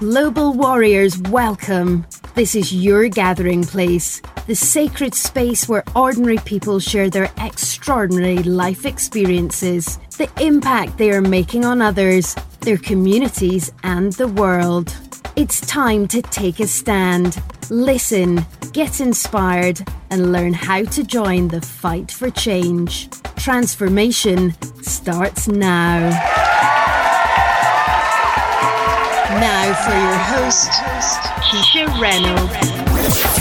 Global Warriors, welcome. This is your gathering place, the sacred space where ordinary people share their extraordinary life experiences, the impact they are making on others, their communities, and the world. It's time to take a stand, listen, get inspired, and learn how to join the fight for change. Transformation starts now. Now for your host, Keisha Reynolds.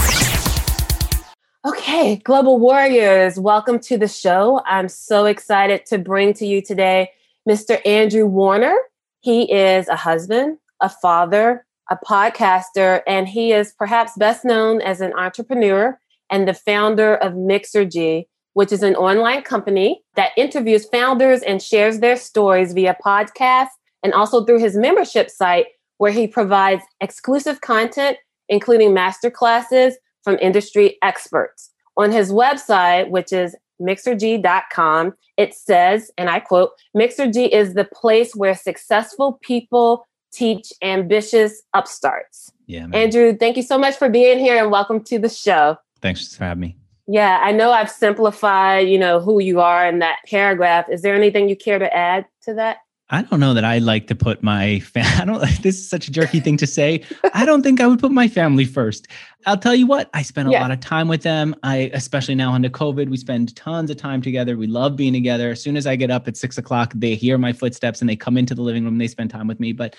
Okay, Global Warriors, welcome to the show. I'm so excited to bring to you today Mr. Andrew Warner. He is a husband, a father, a podcaster, and he is perhaps best known as an entrepreneur and the founder of Mixergy, which is an online company that interviews founders and shares their stories via podcast and also through his membership site where he provides exclusive content, including masterclasses from industry experts. On his website, which is mixergy.com, it says, and I quote, Mixergy is the place where successful people teach ambitious upstarts. Yeah. Man. Andrew, thank you so much for being here and welcome to the show. Thanks for having me. Yeah, I know I've simplified, you know, who you are in that paragraph. Is there anything you care to add to that? I don't know that I like to put my family. I don't this is such a jerky thing to say. I don't think I would put my family first. I'll tell you what, I spend a yeah. lot of time with them. I especially now under COVID, we spend tons of time together. We love being together. As soon as I get up at six o'clock, they hear my footsteps and they come into the living room, they spend time with me. But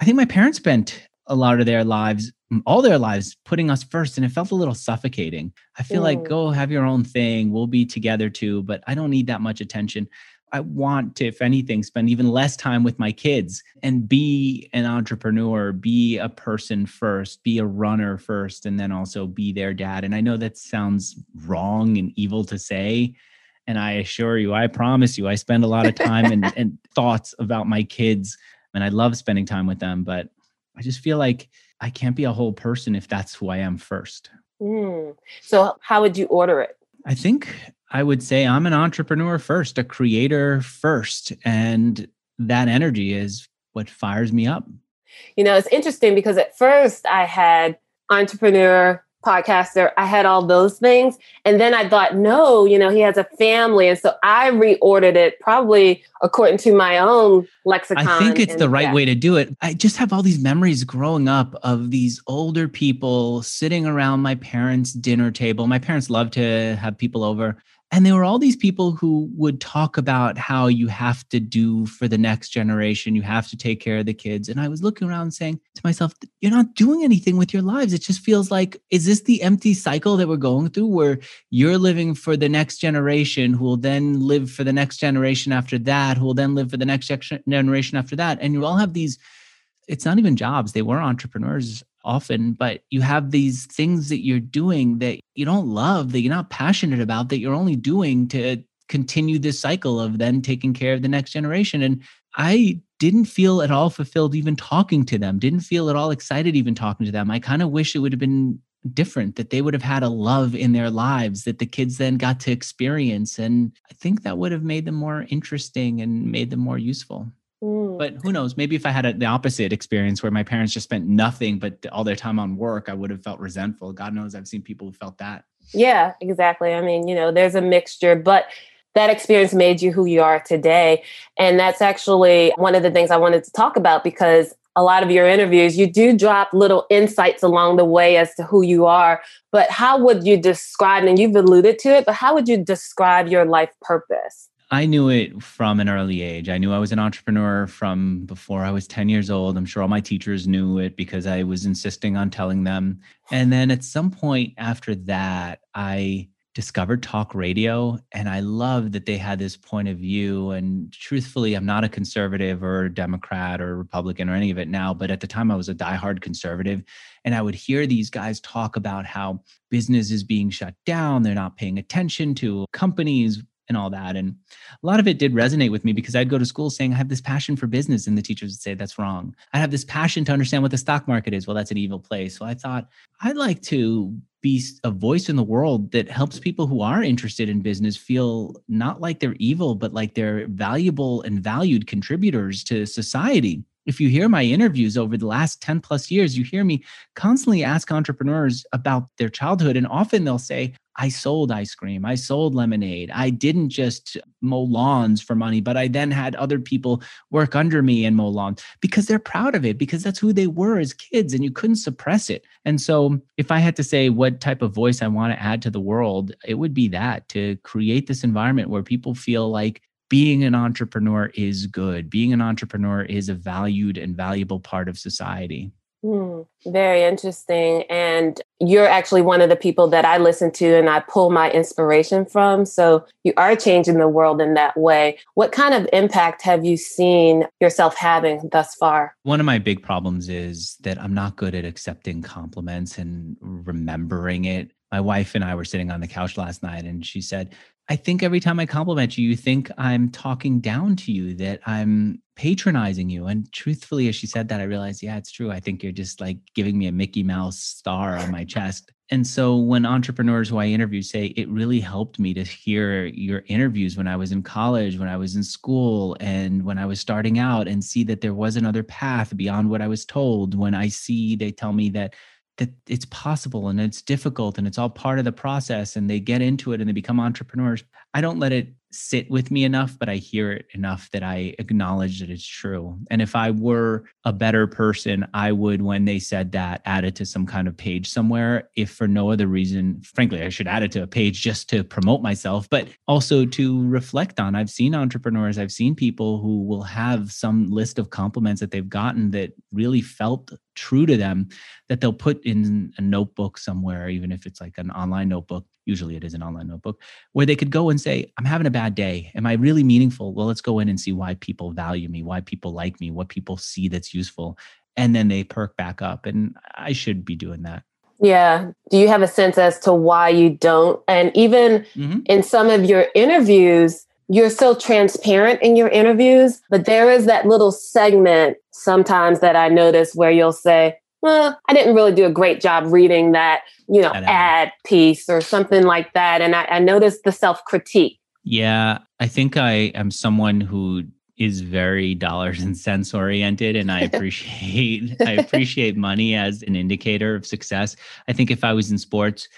I think my parents spent a lot of their lives, all their lives, putting us first, and it felt a little suffocating. I feel mm. like go have your own thing. We'll be together too, but I don't need that much attention. I want to, if anything, spend even less time with my kids and be an entrepreneur, be a person first, be a runner first, and then also be their dad. And I know that sounds wrong and evil to say. And I assure you, I promise you, I spend a lot of time and, and thoughts about my kids. And I love spending time with them. But I just feel like I can't be a whole person if that's who I am first. Mm. So, how would you order it? I think I would say I'm an entrepreneur first, a creator first. And that energy is what fires me up. You know, it's interesting because at first I had entrepreneur, podcaster, I had all those things. And then I thought, no, you know, he has a family. And so I reordered it probably according to my own lexicon. I think it's the right yeah. way to do it. I just have all these memories growing up of these older people sitting around my parents' dinner table. My parents loved to have people over and there were all these people who would talk about how you have to do for the next generation, you have to take care of the kids. And I was looking around saying to myself, you're not doing anything with your lives. It just feels like, is this the empty cycle that we're going through where you're living for the next generation who will then live for the next generation after that, who will then live for the next generation after that? And you all have these, it's not even jobs, they were entrepreneurs often, but you have these things that you're doing that you don't love, that you're not passionate about, that you're only doing to continue this cycle of then taking care of the next generation. And I didn't feel at all fulfilled even talking to them, didn't feel at all excited even talking to them. I kind of wish it would have been different, that they would have had a love in their lives that the kids then got to experience. And I think that would have made them more interesting and made them more useful. Mm. But who knows? Maybe if I had a, the opposite experience where my parents just spent nothing but all their time on work, I would have felt resentful. God knows I've seen people who felt that. Yeah, exactly. I mean, you know, there's a mixture, but that experience made you who you are today. And that's actually one of the things I wanted to talk about because a lot of your interviews, you do drop little insights along the way as to who you are. But how would you describe, and you've alluded to it, but how would you describe your life purpose? I knew it from an early age. I knew I was an entrepreneur from before I was 10 years old. I'm sure all my teachers knew it because I was insisting on telling them. And then at some point after that, I discovered talk radio and I loved that they had this point of view. And truthfully, I'm not a conservative or a Democrat or Republican or any of it now, but at the time I was a diehard conservative. And I would hear these guys talk about how business is being shut down, they're not paying attention to companies and all that. And a lot of it did resonate with me because I'd go to school saying, I have this passion for business. And the teachers would say, that's wrong. I have this passion to understand what the stock market is. Well, that's an evil place. So I thought, I'd like to be a voice in the world that helps people who are interested in business feel not like they're evil, but like they're valuable and valued contributors to society if you hear my interviews over the last 10 plus years, you hear me constantly ask entrepreneurs about their childhood. And often they'll say, I sold ice cream, I sold lemonade. I didn't just mow lawns for money, but I then had other people work under me and mow lawns because they're proud of it, because that's who they were as kids and you couldn't suppress it. And so, if I had to say what type of voice I want to add to the world, it would be that to create this environment where people feel like being an entrepreneur is good. Being an entrepreneur is a valued and valuable part of society. Hmm, very interesting. And you're actually one of the people that I listen to and I pull my inspiration from. So you are changing the world in that way. What kind of impact have you seen yourself having thus far? One of my big problems is that I'm not good at accepting compliments and remembering it. My wife and I were sitting on the couch last night and she said, I think every time I compliment you, you think I'm talking down to you, that I'm patronizing you. And truthfully, as she said that, I realized, yeah, it's true. I think you're just like giving me a Mickey Mouse star on my chest. And so when entrepreneurs who I interview say, it really helped me to hear your interviews when I was in college, when I was in school, and when I was starting out, and see that there was another path beyond what I was told. When I see they tell me that that it's possible and it's difficult and it's all part of the process and they get into it and they become entrepreneurs i don't let it sit with me enough, but I hear it enough that I acknowledge that it's true. And if I were a better person, I would, when they said that, add it to some kind of page somewhere. If for no other reason, frankly, I should add it to a page just to promote myself, but also to reflect on. I've seen entrepreneurs, I've seen people who will have some list of compliments that they've gotten that really felt true to them that they'll put in a notebook somewhere, even if it's like an online notebook usually it is an online notebook where they could go and say i'm having a bad day. Am i really meaningful? Well let's go in and see why people value me why people like me what people see that's useful and then they perk back up and i should be doing that. Yeah. Do you have a sense as to why you don't? And even mm-hmm. in some of your interviews you're so transparent in your interviews but there is that little segment sometimes that i notice where you'll say well, I didn't really do a great job reading that, you know, ad piece or something like that. And I, I noticed the self critique. Yeah, I think I am someone who is very dollars and cents oriented and I appreciate I appreciate money as an indicator of success. I think if I was in sports,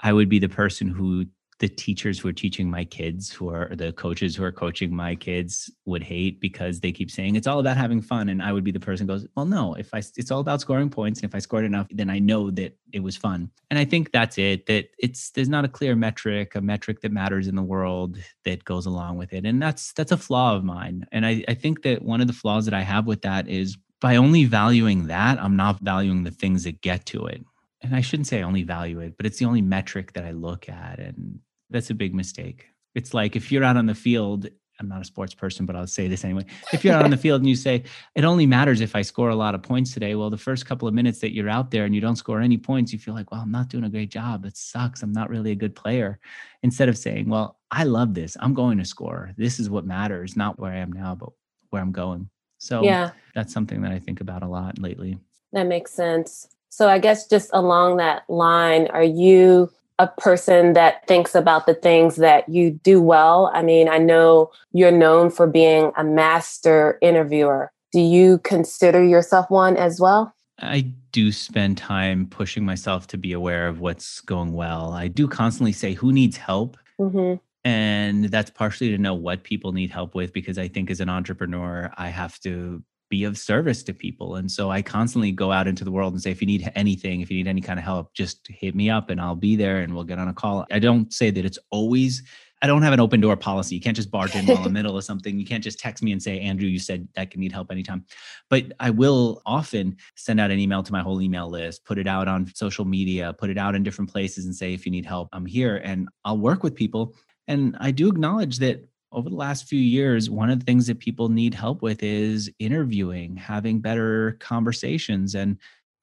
I would be the person who the teachers who are teaching my kids who are the coaches who are coaching my kids would hate because they keep saying it's all about having fun. And i would be the person goes well no if i it's all about scoring points and if i scored enough then i know that it was fun. And i think that's it that it's there's not a clear metric a metric that matters in the world that goes along with it. And that's that's a flaw of mine. And i, I think that one of the flaws that i have with that is by only valuing that i'm not valuing the things that get to it. And I shouldn't say I only value it, but it's the only metric that I look at. And that's a big mistake. It's like if you're out on the field, I'm not a sports person, but I'll say this anyway. If you're out on the field and you say, it only matters if I score a lot of points today, well, the first couple of minutes that you're out there and you don't score any points, you feel like, well, I'm not doing a great job. It sucks. I'm not really a good player. Instead of saying, well, I love this. I'm going to score. This is what matters, not where I am now, but where I'm going. So yeah. that's something that I think about a lot lately. That makes sense. So I guess just along that line, are you a person that thinks about the things that you do well. I mean, I know you're known for being a master interviewer. Do you consider yourself one as well? I do spend time pushing myself to be aware of what's going well. I do constantly say, Who needs help? Mm-hmm. And that's partially to know what people need help with because I think as an entrepreneur, I have to be of service to people. And so I constantly go out into the world and say, if you need anything, if you need any kind of help, just hit me up and I'll be there and we'll get on a call. I don't say that it's always, I don't have an open door policy. You can't just barge in while in the middle of something. You can't just text me and say, Andrew, you said I can need help anytime. But I will often send out an email to my whole email list, put it out on social media, put it out in different places and say, if you need help, I'm here and I'll work with people. And I do acknowledge that over the last few years, one of the things that people need help with is interviewing, having better conversations. And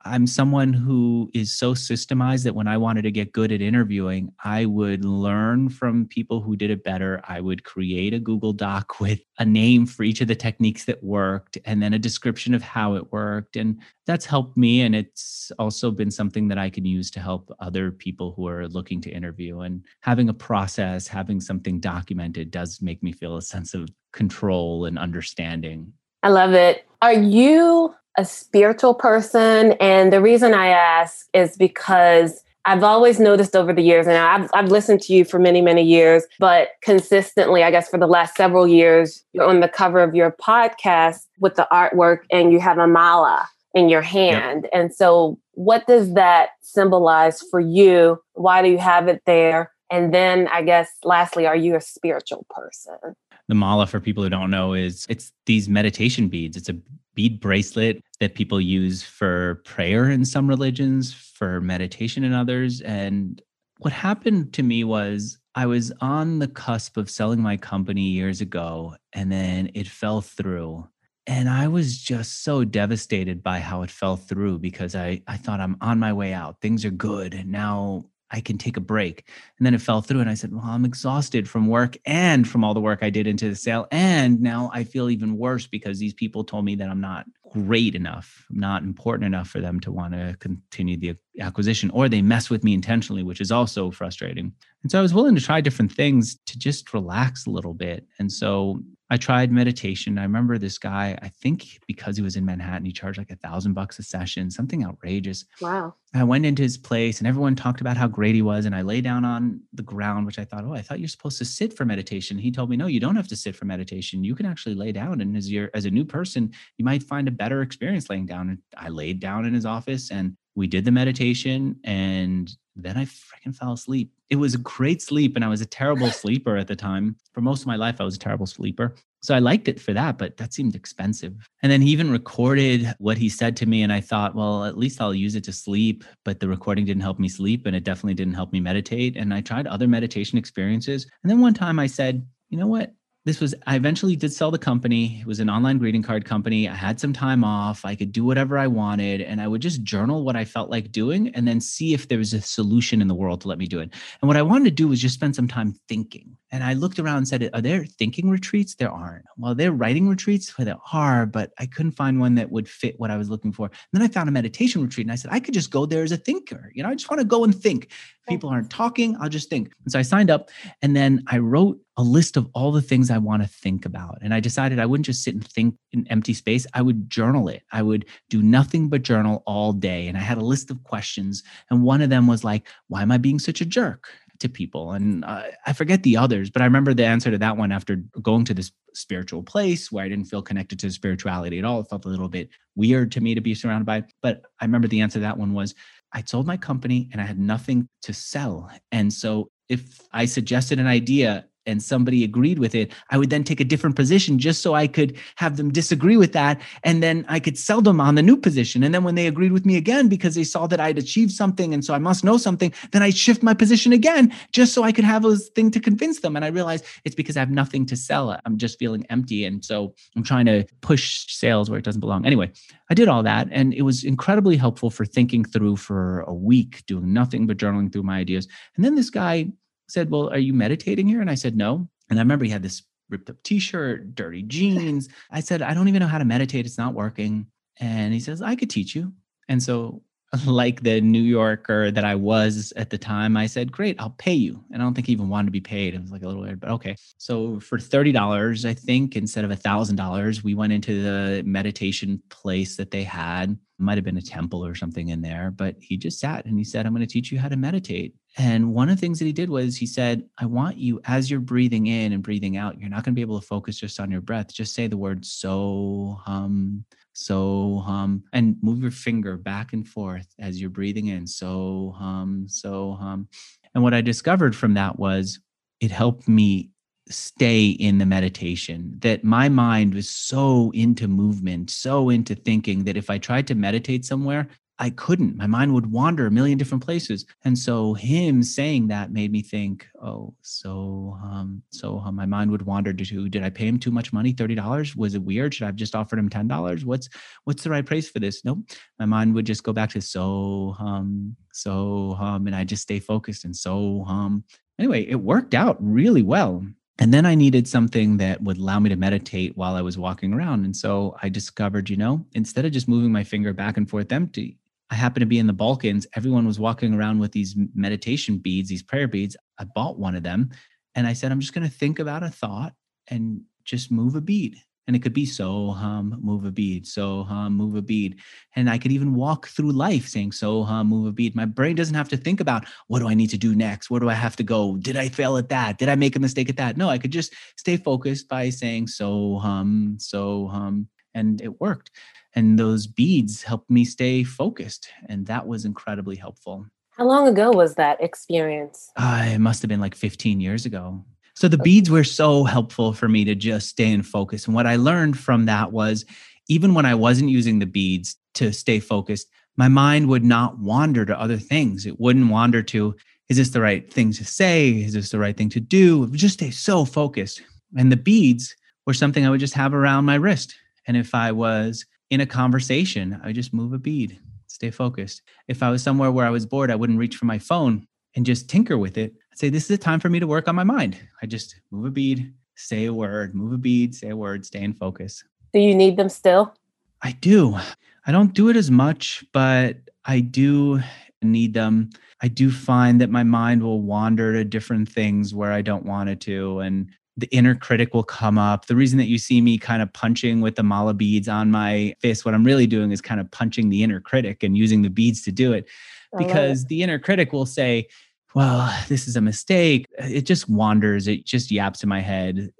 I'm someone who is so systemized that when I wanted to get good at interviewing, I would learn from people who did it better. I would create a Google Doc with a name for each of the techniques that worked and then a description of how it worked. And that's helped me. And it's also been something that I can use to help other people who are looking to interview. And having a process, having something documented does make me feel a sense of control and understanding. I love it. Are you a spiritual person. And the reason I ask is because I've always noticed over the years, and I've, I've listened to you for many, many years, but consistently, I guess for the last several years, you're on the cover of your podcast with the artwork and you have a mala in your hand. Yep. And so, what does that symbolize for you? Why do you have it there? And then, I guess, lastly, are you a spiritual person? The mala, for people who don't know, is it's these meditation beads. It's a bead bracelet that people use for prayer in some religions, for meditation in others. And what happened to me was I was on the cusp of selling my company years ago, and then it fell through. And I was just so devastated by how it fell through because I, I thought I'm on my way out. Things are good. Now I can take a break. And then it fell through. And I said, Well, I'm exhausted from work and from all the work I did into the sale. And now I feel even worse because these people told me that I'm not great enough, not important enough for them to want to continue the acquisition, or they mess with me intentionally, which is also frustrating. And so I was willing to try different things to just relax a little bit. And so I tried meditation. I remember this guy, I think because he was in Manhattan, he charged like a thousand bucks a session, something outrageous. Wow. I went into his place and everyone talked about how great he was. And I lay down on the ground, which I thought, oh, I thought you're supposed to sit for meditation. He told me, no, you don't have to sit for meditation. You can actually lay down. And as you're as a new person, you might find a better experience laying down. And I laid down in his office and we did the meditation and then I freaking fell asleep. It was a great sleep, and I was a terrible sleeper at the time. For most of my life, I was a terrible sleeper. So I liked it for that, but that seemed expensive. And then he even recorded what he said to me. And I thought, well, at least I'll use it to sleep. But the recording didn't help me sleep, and it definitely didn't help me meditate. And I tried other meditation experiences. And then one time I said, you know what? This was i eventually did sell the company. It was an online greeting card company. I had some time off. I could do whatever i wanted and i would just journal what i felt like doing and then see if there was a solution in the world to let me do it. And what i wanted to do was just spend some time thinking and i looked around and said are there thinking retreats there aren't well there are writing retreats well, there are but i couldn't find one that would fit what i was looking for and then i found a meditation retreat and i said i could just go there as a thinker you know i just want to go and think people aren't talking i'll just think and so i signed up and then i wrote a list of all the things I want to think about. And I decided I wouldn't just sit and think in empty space. I would journal it. I would do nothing but journal all day. And I had a list of questions. And one of them was like, why am I being such a jerk? To people and uh, i forget the others but i remember the answer to that one after going to this spiritual place where i didn't feel connected to spirituality at all. It felt a little bit weird to me to be surrounded by but i remember the answer to that one was i sold my company and i had nothing to sell. And so if i suggested an idea and somebody agreed with it, I would then take a different position just so I could have them disagree with that. And then I could sell them on the new position. And then when they agreed with me again, because they saw that I'd achieved something and so I must know something, then I shift my position again just so I could have a thing to convince them. And I realized it's because I have nothing to sell. I'm just feeling empty. And so I'm trying to push sales where it doesn't belong. Anyway, I did all that and it was incredibly helpful for thinking through for a week, doing nothing but journaling through my ideas. And then this guy said, Well, are you meditating here? And I said, No. And I remember he had this ripped up t shirt, dirty jeans. I said, I don't even know how to meditate. It's not working. And he says, I could teach you. And so, like the New Yorker that I was at the time, I said, Great, I'll pay you. And I don't think he even wanted to be paid. It was like a little weird, but okay. So, for $30, I think instead of $1,000, we went into the meditation place that they had. Might have been a temple or something in there, but he just sat and he said, I'm going to teach you how to meditate. And one of the things that he did was he said, I want you, as you're breathing in and breathing out, you're not going to be able to focus just on your breath. Just say the word so hum, so hum, and move your finger back and forth as you're breathing in. So hum, so hum. And what I discovered from that was it helped me stay in the meditation that my mind was so into movement so into thinking that if i tried to meditate somewhere I couldn't. My mind would wander a million different places. And so him saying that made me think, oh, so um, so uh, my mind would wander to did I pay him too much money? $30? Was it weird? Should I have just offered him $10? What's what's the right price for this? Nope. My mind would just go back to so um, so um, and I just stay focused and so um. Anyway, it worked out really well. And then I needed something that would allow me to meditate while I was walking around. And so I discovered, you know, instead of just moving my finger back and forth empty, I happened to be in the Balkans. Everyone was walking around with these meditation beads, these prayer beads. I bought one of them and I said, I'm just going to think about a thought and just move a bead. And it could be so hum, move a bead, so hum, move a bead. And I could even walk through life saying so hum, move a bead. My brain doesn't have to think about what do I need to do next? Where do I have to go? Did I fail at that? Did I make a mistake at that? No, I could just stay focused by saying so hum, so hum. And it worked. And those beads helped me stay focused and that was incredibly helpful. How long ago was that experience? Uh, it must have been like 15 years ago. So the beads were so helpful for me to just stay in focus. And what i learned from that was even when i wasn't using the beads to stay focused my mind would not wander to other things. It wouldn't wander to is this the right thing to say? Is this the right thing to do? Just stay so focused. And the beads were something i would just have around my wrist and if i was in a conversation, I would just move a bead, stay focused. If I was somewhere where I was bored, I wouldn't reach for my phone and just tinker with it. I'd say, This is a time for me to work on my mind. I just move a bead, say a word, move a bead, say a word, stay in focus. Do you need them still? I do. I don't do it as much, but I do need them. I do find that my mind will wander to different things where I don't want it to. And the inner critic will come up. The reason that you see me kind of punching with the mala beads on my face, what I'm really doing is kind of punching the inner critic and using the beads to do it. Because it. the inner critic will say, well, this is a mistake. It just wanders, it just yaps in my head.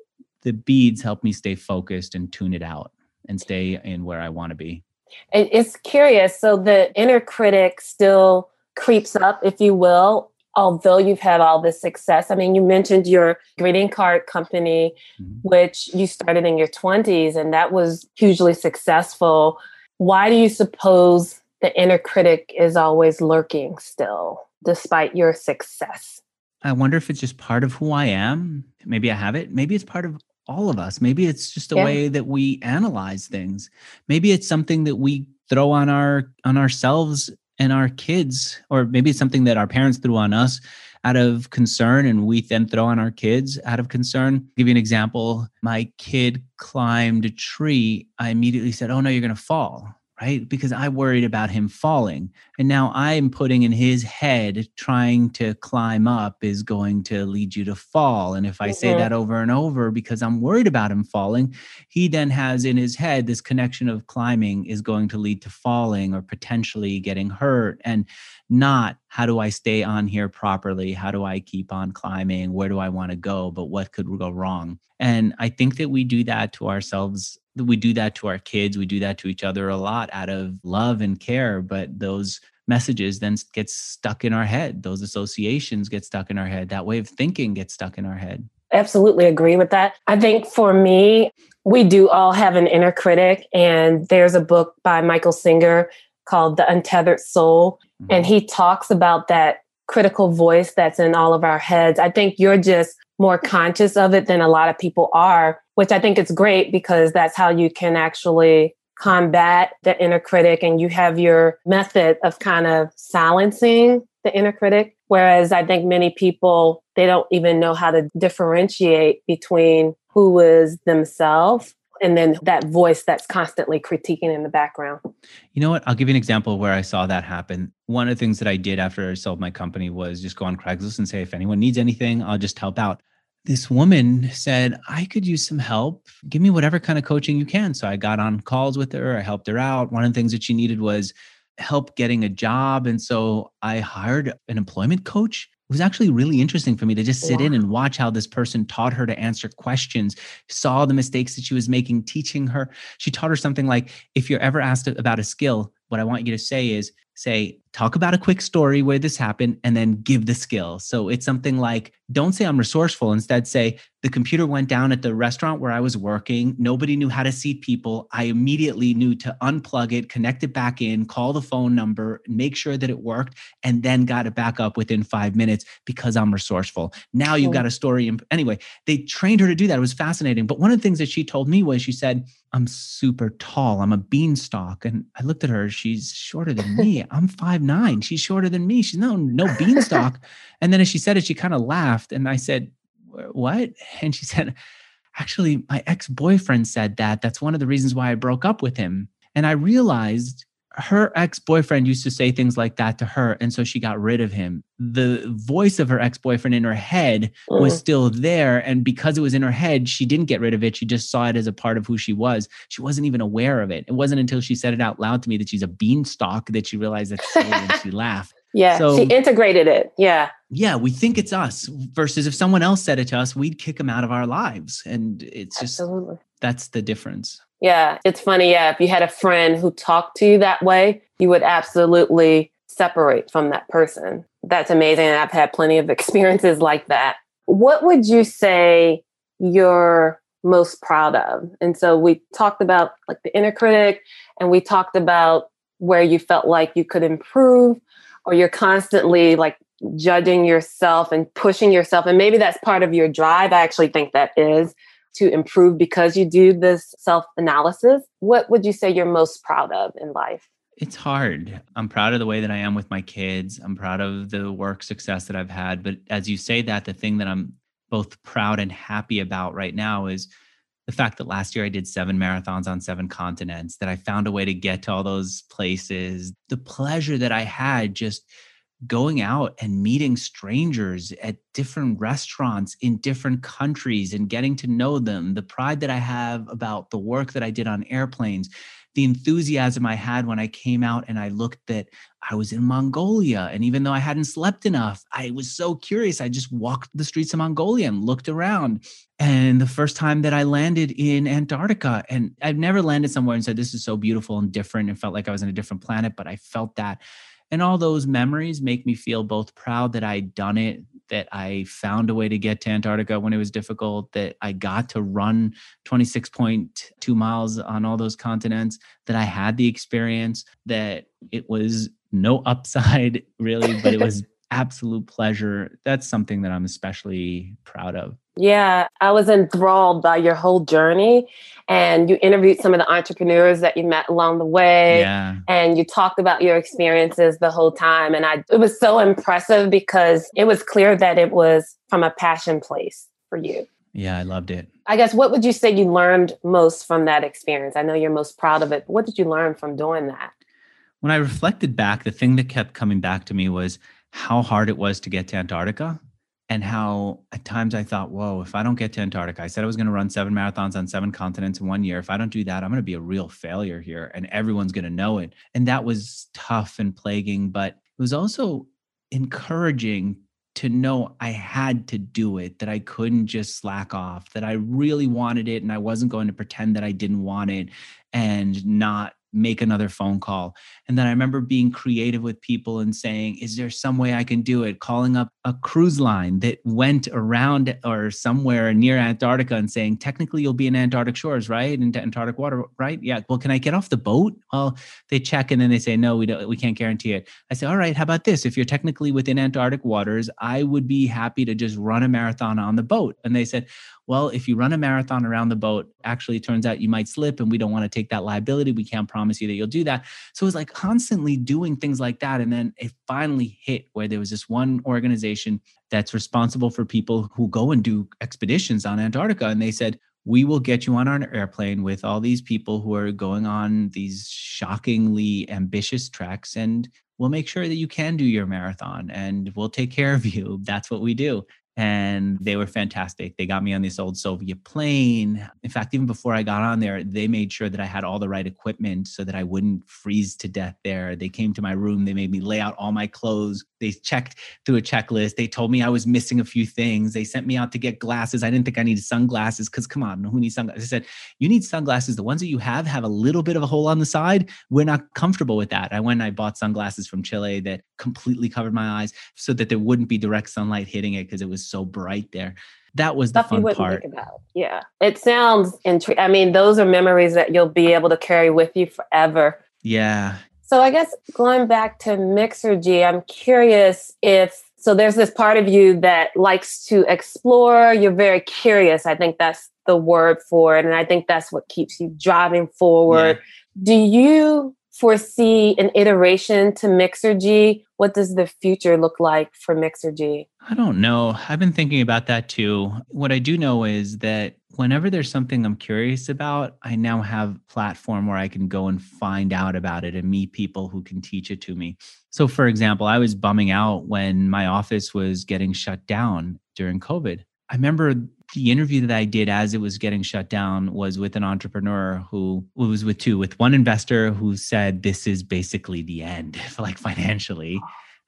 The beads help me stay focused and tune it out and stay in where I want to be. It's curious. So the inner critic still creeps up, if you will, although you've had all this success, I mean, you mentioned your greeting card company, mm-hmm. which you started in your 20s, and that was hugely successful. Why do you suppose the inner critic is always lurking still, despite your success? I wonder if it's just part of who I am. Maybe I have it. Maybe it's part of all of us. Maybe it's just a yeah. way that we analyze things. Maybe it's something that we throw on our on ourselves and our kids, or maybe it's something that our parents threw on us out of concern and we then throw on our kids out of concern. I'll give you an example. My kid climbed a tree. I immediately said, Oh no, you're gonna fall right? Because I worried about him falling. And now I'm putting in his head trying to climb up is going to lead you to fall. And if I mm-hmm. say that over and over because I'm worried about him falling, he then has in his head this connection of climbing is going to lead to falling or potentially getting hurt and not how do I stay on here properly? How do I keep on climbing? Where do I want to go? But what could go wrong? And I think that we do that to ourselves we do that to our kids we do that to each other a lot out of love and care but those messages then get stuck in our head those associations get stuck in our head that way of thinking gets stuck in our head absolutely agree with that i think for me we do all have an inner critic and there's a book by michael singer called the untethered soul mm-hmm. and he talks about that critical voice that's in all of our heads i think you're just more conscious of it than a lot of people are, which I think is great because that's how you can actually combat the inner critic and you have your method of kind of silencing the inner critic. Whereas I think many people, they don't even know how to differentiate between who is themselves and then that voice that's constantly critiquing in the background. You know what? I'll give you an example where I saw that happen. One of the things that I did after I sold my company was just go on Craigslist and say, if anyone needs anything, I'll just help out this woman said, I could use some help. Give me whatever kind of coaching you can. So I got on calls with her. I helped her out. One of the things that she needed was help getting a job. And so I hired an employment coach. It was actually really interesting for me to just sit wow. in and watch how this person taught her to answer questions, saw the mistakes that she was making, teaching her. She taught her something like if you're ever asked about a skill, what I want you to say is say, talk about a quick story where this happened and then give the skill. So it's something like, don't say I'm resourceful. Instead, say, the computer went down at the restaurant where I was working. Nobody knew how to seat people. I immediately knew to unplug it, connect it back in, call the phone number, make sure that it worked, and then got it back up within five minutes because I'm resourceful. Now you've got a story. Anyway, they trained her to do that. It was fascinating. But one of the things that she told me was she said, I'm super tall. I'm a beanstalk. And I looked at her. She's shorter than me. I'm five nine. She's shorter than me. She's no no beanstalk. and then as she said it, she kind of laughed. And I said, What? And she said, Actually, my ex-boyfriend said that. That's one of the reasons why I broke up with him. And I realized her ex boyfriend used to say things like that to her. And so she got rid of him. The voice of her ex boyfriend in her head mm. was still there. And because it was in her head, she didn't get rid of it. She just saw it as a part of who she was. She wasn't even aware of it. It wasn't until she said it out loud to me that she's a beanstalk that she realized that she, and she laughed. Yeah. So, she integrated it. Yeah. Yeah. We think it's us versus if someone else said it to us, we'd kick them out of our lives. And it's just, Absolutely. that's the difference. Yeah, it's funny. Yeah, if you had a friend who talked to you that way, you would absolutely separate from that person. That's amazing. I've had plenty of experiences like that. What would you say you're most proud of? And so we talked about like the inner critic and we talked about where you felt like you could improve or you're constantly like judging yourself and pushing yourself. And maybe that's part of your drive. I actually think that is to improve because you do this self analysis. What would you say you're most proud of in life? It's hard. I'm proud of the way that I am with my kids. I'm proud of the work success that I've had. But as you say that, the thing that I'm both proud and happy about right now is the fact that last year I did seven marathons on seven continents, that I found a way to get to all those places, the pleasure that I had just going out and meeting strangers at different restaurants in different countries and getting to know them, the pride that I have about the work that I did on airplanes, the enthusiasm I had when I came out and I looked that I was in Mongolia. And even though I hadn't slept enough, I was so curious. I just walked the streets of Mongolia and looked around. And the first time that I landed in Antarctica, and I've never landed somewhere and said, This is so beautiful and different, and felt like I was in a different planet, but I felt that and all those memories make me feel both proud that I'd done it, that I found a way to get to Antarctica when it was difficult, that I got to run 26.2 miles on all those continents, that I had the experience, that it was no upside really, but it was absolute pleasure. That's something that I'm especially proud of. Yeah, I was enthralled by your whole journey. And you interviewed some of the entrepreneurs that you met along the way. Yeah. And you talked about your experiences the whole time. And I it was so impressive because it was clear that it was from a passion place for you. Yeah, I loved it. I guess what would you say you learned most from that experience? I know you're most proud of it. but what did you learn from doing that? When I reflected back, the thing that kept coming back to me was how hard it was to get to Antarctica and how at times I thought, whoa, if I don't get to Antarctica, I said I was going to run seven marathons on seven continents in one year. If I don't do that, I'm going to be a real failure here and everyone's going to know it. And that was tough and plaguing, but it was also encouraging to know I had to do it, that I couldn't just slack off, that I really wanted it and I wasn't going to pretend that I didn't want it and not make another phone call. And then I remember being creative with people and saying, Is there some way I can do it? Calling up a cruise line that went around or somewhere near Antarctica and saying, Technically, you'll be in Antarctic shores, right? In Antarctic water, right? Yeah. Well, can I get off the boat? Well, they check and then they say, No, we don't, we can't guarantee it. I say, All right, how about this? If you're technically within Antarctic waters, I would be happy to just run a marathon on the boat. And they said, well, if you run a marathon around the boat, actually it turns out you might slip and we don't want to take that liability. We can't promise you that you'll do that. So it was like constantly doing things like that. And then it finally hit where there was this one organization that's responsible for people who go and do expeditions on Antarctica. And they said, we will get you on our airplane with all these people who are going on these shockingly ambitious treks and we'll make sure that you can do your marathon and we'll take care of you that's what we do and they were fantastic. They got me on this old Soviet plane. In fact, even before I got on there, they made sure that I had all the right equipment so that I wouldn't freeze to death there. They came to my room, they made me lay out all my clothes. They checked through a checklist. They told me I was missing a few things. They sent me out to get glasses. I didn't think I needed sunglasses because come on, who needs sunglasses? I said, You need sunglasses. The ones that you have have a little bit of a hole on the side. We're not comfortable with that. I went and I bought sunglasses from Chile that completely covered my eyes so that there wouldn't be direct sunlight hitting it because it was so bright there. That was the Stuff fun part. Yeah. It sounds intriguing. I mean, those are memories that you'll be able to carry with you forever. Yeah. So I guess going back to Mixergy, I'm curious if so there's this part of you that likes to explore. You're very curious. I think that's the word for it. And I think that's what keeps you driving forward. Do you foresee an iteration to Mixergy? What does the future look like for Mixergy? I don't know. I've been thinking about that too. What I do know is that whenever there's something I'm curious about, I now have a platform where I can go and find out about it and meet people who can teach it to me. So for example, I was bumming out when my office was getting shut down during COVID. I remember the interview that I did as it was getting shut down was with an entrepreneur who was with two, with one investor who said this is basically the end, like financially.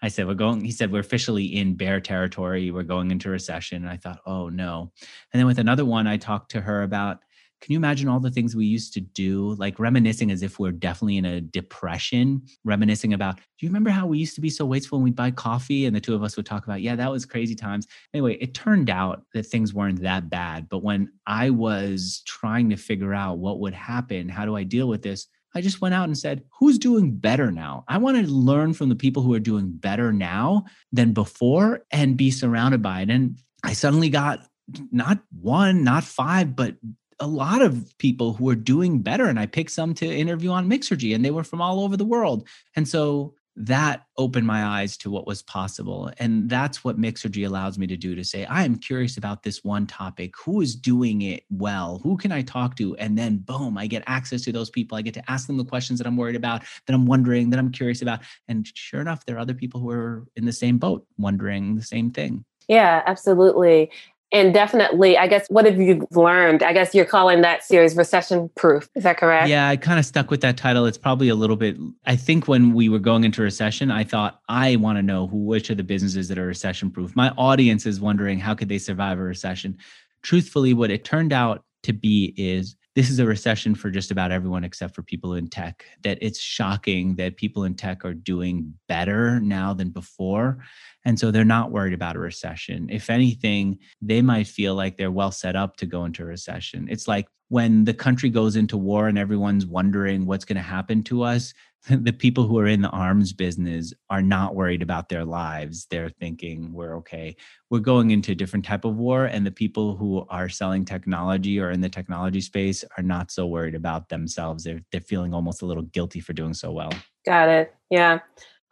I said, we're going, he said, we're officially in bear territory. We're going into recession. And I thought, oh no. And then with another one, I talked to her about, can you imagine all the things we used to do? Like reminiscing as if we're definitely in a depression, reminiscing about, do you remember how we used to be so wasteful when we'd buy coffee? And the two of us would talk about, yeah, that was crazy times. Anyway, it turned out that things weren't that bad. But when I was trying to figure out what would happen, how do I deal with this? I just went out and said, who's doing better now? I want to learn from the people who are doing better now than before and be surrounded by it. And I suddenly got not one, not five, but a lot of people who are doing better. And I picked some to interview on Mixergy, and they were from all over the world. And so that opened my eyes to what was possible. And that's what Mixergy allows me to do to say, I am curious about this one topic. Who is doing it well? Who can I talk to? And then, boom, I get access to those people. I get to ask them the questions that I'm worried about, that I'm wondering, that I'm curious about. And sure enough, there are other people who are in the same boat, wondering the same thing. Yeah, absolutely. And definitely, I guess, what have you learned? I guess you're calling that series recession proof. Is that correct? Yeah, I kind of stuck with that title. It's probably a little bit, I think when we were going into recession, I thought, I want to know who, which are the businesses that are recession proof. My audience is wondering how could they survive a recession? Truthfully, what it turned out to be is this is a recession for just about everyone except for people in tech. That it's shocking that people in tech are doing better now than before. And so they're not worried about a recession. If anything, they might feel like they're well set up to go into a recession. It's like when the country goes into war and everyone's wondering what's going to happen to us, the people who are in the arms business are not worried about their lives. They're thinking we're okay. We're going into a different type of war and the people who are selling technology or in the technology space are not so worried about themselves. They're, they're feeling almost a little guilty for doing so well. Got it. Yeah.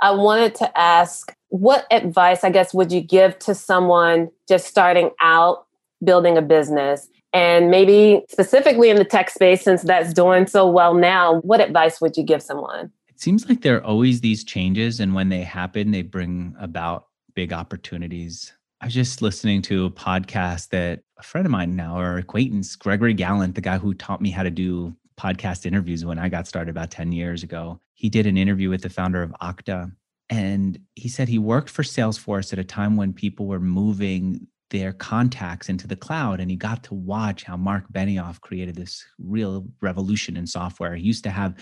I wanted to ask what advice i guess would you give to someone just starting out building a business? And maybe specifically in the tech space since that's doing so well now what advice would you give someone seems like there are always these changes and when they happen they bring about big opportunities. I was just listening to a podcast that a friend of mine now or acquaintance gregory galant the guy who taught me how to do podcast interviews when i got started about 10 years ago he did an interview with the founder of okta and he said he worked for salesforce at a time when people were moving their contacts into the cloud and he got to watch how mark benioff created this real revolution in software. He used to have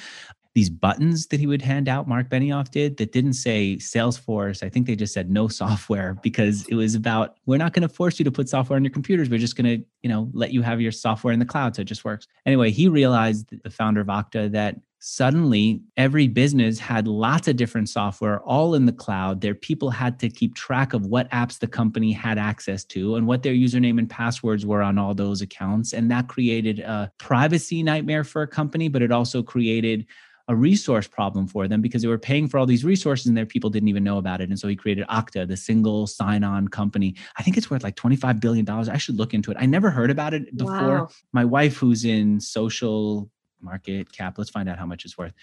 these buttons that he would hand out, Mark Benioff did, that didn't say Salesforce. I think they just said no software because it was about we're not going to force you to put software on your computers. We're just going to, you know, let you have your software in the cloud. So it just works. Anyway, he realized, the founder of Okta, that suddenly every business had lots of different software all in the cloud their people had to keep track of what apps the company had access to and what their username and passwords were on all those accounts and that created a privacy nightmare for a company but it also created a resource problem for them because they were paying for all these resources and their people didn't even know about it. And so he created Okta, the single sign on company. I think it's worth like $25 billion. I should look into it. I never heard about it before. Wow. My wife, who's in social market cap, let's find out how much it's worth.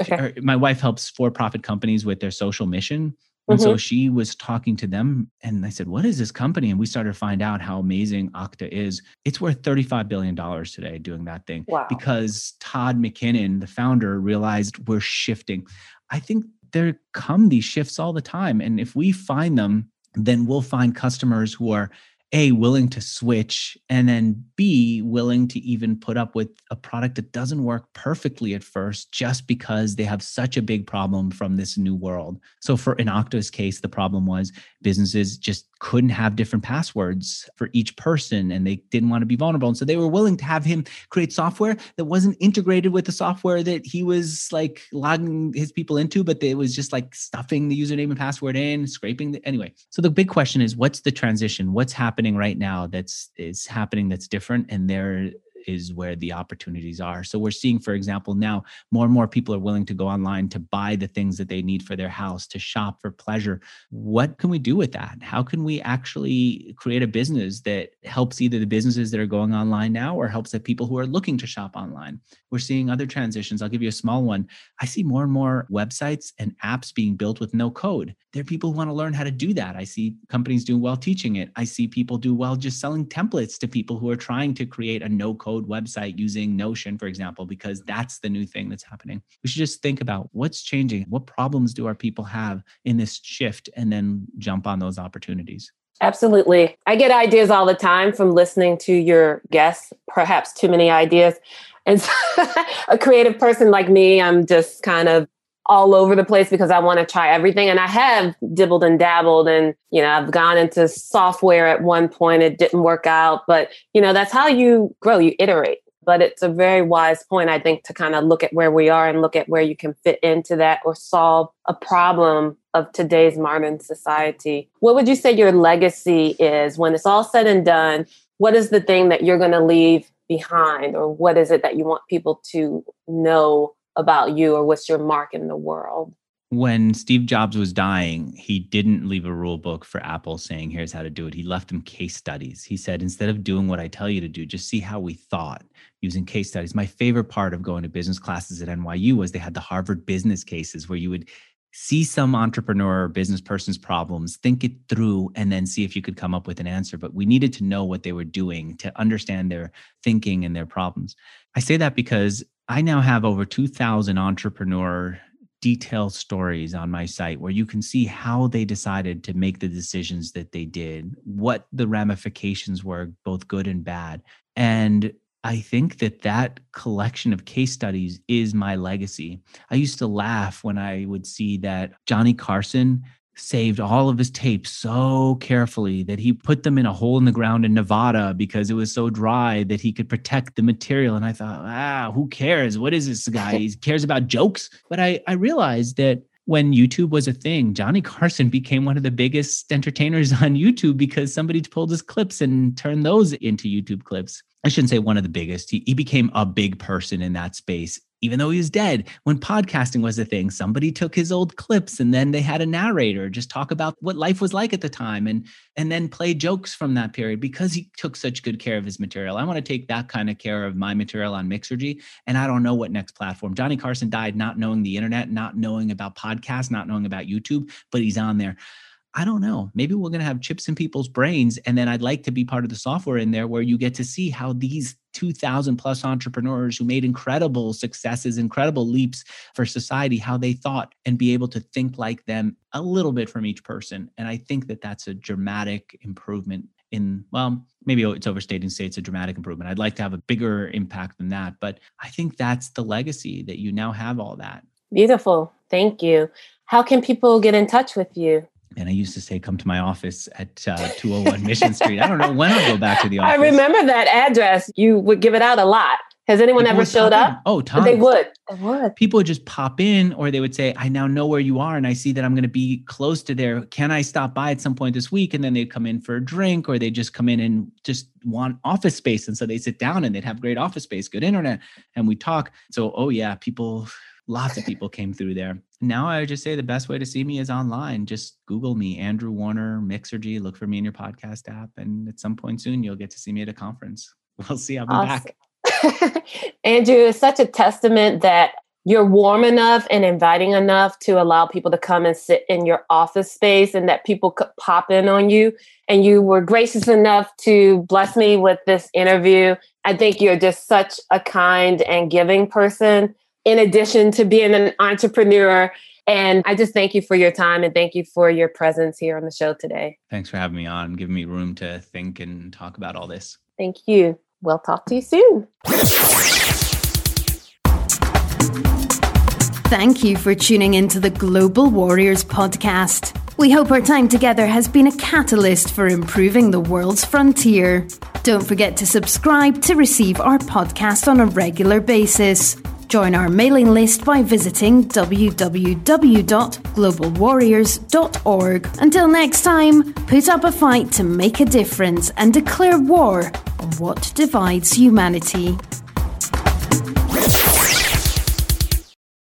Okay. my wife helps for profit companies with their social mission. And mm-hmm. so she was talking to them, and I said, What is this company? And we started to find out how amazing Okta is. It's worth $35 billion today doing that thing wow. because Todd McKinnon, the founder, realized we're shifting. I think there come these shifts all the time. And if we find them, then we'll find customers who are a willing to switch and then b willing to even put up with a product that doesn't work perfectly at first just because they have such a big problem from this new world. So for in okta's case the problem was businesses just couldn't have different passwords for each person and they didn't want to be vulnerable and so they were willing to have him create software that wasn't integrated with the software that he was like logging his people into but it was just like stuffing the username and password in scraping the anyway. So the big question is what's the transition? What's happening happening right now that's is happening that's different and there is where the opportunities are. So we're seeing, for example, now more and more people are willing to go online to buy the things that they need for their house, to shop for pleasure. What can we do with that? How can we actually create a business that helps either the businesses that are going online now or helps the people who are looking to shop online? We're seeing other transitions. I'll give you a small one. I see more and more websites and apps being built with no code. There are people who want to learn how to do that. I see companies doing well teaching it. I see people do well just selling templates to people who are trying to create a no code code website using Notion, for example, because that's the new thing that's happening. We should just think about what's changing. What problems do our people have in this shift and then jump on those opportunities? Absolutely. I get ideas all the time from listening to your guests, perhaps too many ideas. And so, a creative person like me, I'm just kind of all over the place because I want to try everything. And I have dibbled and dabbled and, you know, I've gone into software at one point. It didn't work out, but, you know, that's how you grow, you iterate. But it's a very wise point, I think, to kind of look at where we are and look at where you can fit into that or solve a problem of today's modern society. What would you say your legacy is when it's all said and done? What is the thing that you're going to leave behind, or what is it that you want people to know about you or what's your mark in the world? When Steve Jobs was dying, he didn't leave a rule book for Apple saying, here's how to do it. He left them case studies. He said, instead of doing what I tell you to do, just see how we thought using case studies. My favorite part of going to business classes at NYU was they had the Harvard business cases where you would see some entrepreneur or business person's problems, think it through, and then see if you could come up with an answer. But we needed to know what they were doing to understand their thinking and their problems. I say that because I now have over 2,000 entrepreneur detailed stories on my site where you can see how they decided to make the decisions that they did, what the ramifications were, both good and bad. And I think that that collection of case studies is my legacy. I used to laugh when I would see that Johnny Carson saved all of his tapes so carefully that he put them in a hole in the ground in Nevada because it was so dry that he could protect the material. And I thought, ah, who cares? What is this guy? He cares about jokes. But I, I realized that when YouTube was a thing, Johnny Carson became one of the biggest entertainers on YouTube because somebody pulled his clips and turned those into YouTube clips. I shouldn't say one of the biggest. He, he became a big person in that space even though he was dead when podcasting was a thing somebody took his old clips and then they had a narrator just talk about what life was like at the time and and then play jokes from that period because he took such good care of his material i want to take that kind of care of my material on mixergy and i don't know what next platform johnny carson died not knowing the internet not knowing about podcasts not knowing about youtube but he's on there I don't know. Maybe we're going to have chips in people's brains. And then I'd like to be part of the software in there where you get to see how these 2000 plus entrepreneurs who made incredible successes, incredible leaps for society, how they thought and be able to think like them a little bit from each person. And I think that that's a dramatic improvement in, well, maybe it's overstating to say it's a dramatic improvement. I'd like to have a bigger impact than that. But I think that's the legacy that you now have all that. Beautiful. Thank you. How can people get in touch with you? And I used to say, come to my office at uh, 201 Mission Street. I don't know when I'll go back to the office. I remember that address. You would give it out a lot. Has anyone People ever showed up? Oh, tons. They would. They would. People would just pop in, or they would say, "I now know where you are, and I see that I'm going to be close to there. Can I stop by at some point this week?" And then they'd come in for a drink, or they'd just come in and just want office space, and so they sit down and they'd have great office space, good internet, and we talk. So, oh yeah, people lots of people came through there. Now I would just say the best way to see me is online. Just Google me, Andrew Warner, Mixergy, look for me in your podcast app. And at some point soon, you'll get to see me at a conference. We'll see. I'll be awesome. back. Andrew, it's such a testament that you're warm enough and inviting enough to allow people to come and sit in your office space and that people could pop in on you. And you were gracious enough to bless me with this interview. I think you're just such a kind and giving person, in addition to being an entrepreneur. And I just thank you for your time and thank you for your presence here on the show today. Thanks for having me on, giving me room to think and talk about all this. Thank you. We'll talk to you soon. Thank you for tuning into the Global Warriors podcast. We hope our time together has been a catalyst for improving the world's frontier. Don't forget to subscribe to receive our podcast on a regular basis. Join our mailing list by visiting www.globalwarriors.org. Until next time, put up a fight to make a difference and declare war on what divides humanity.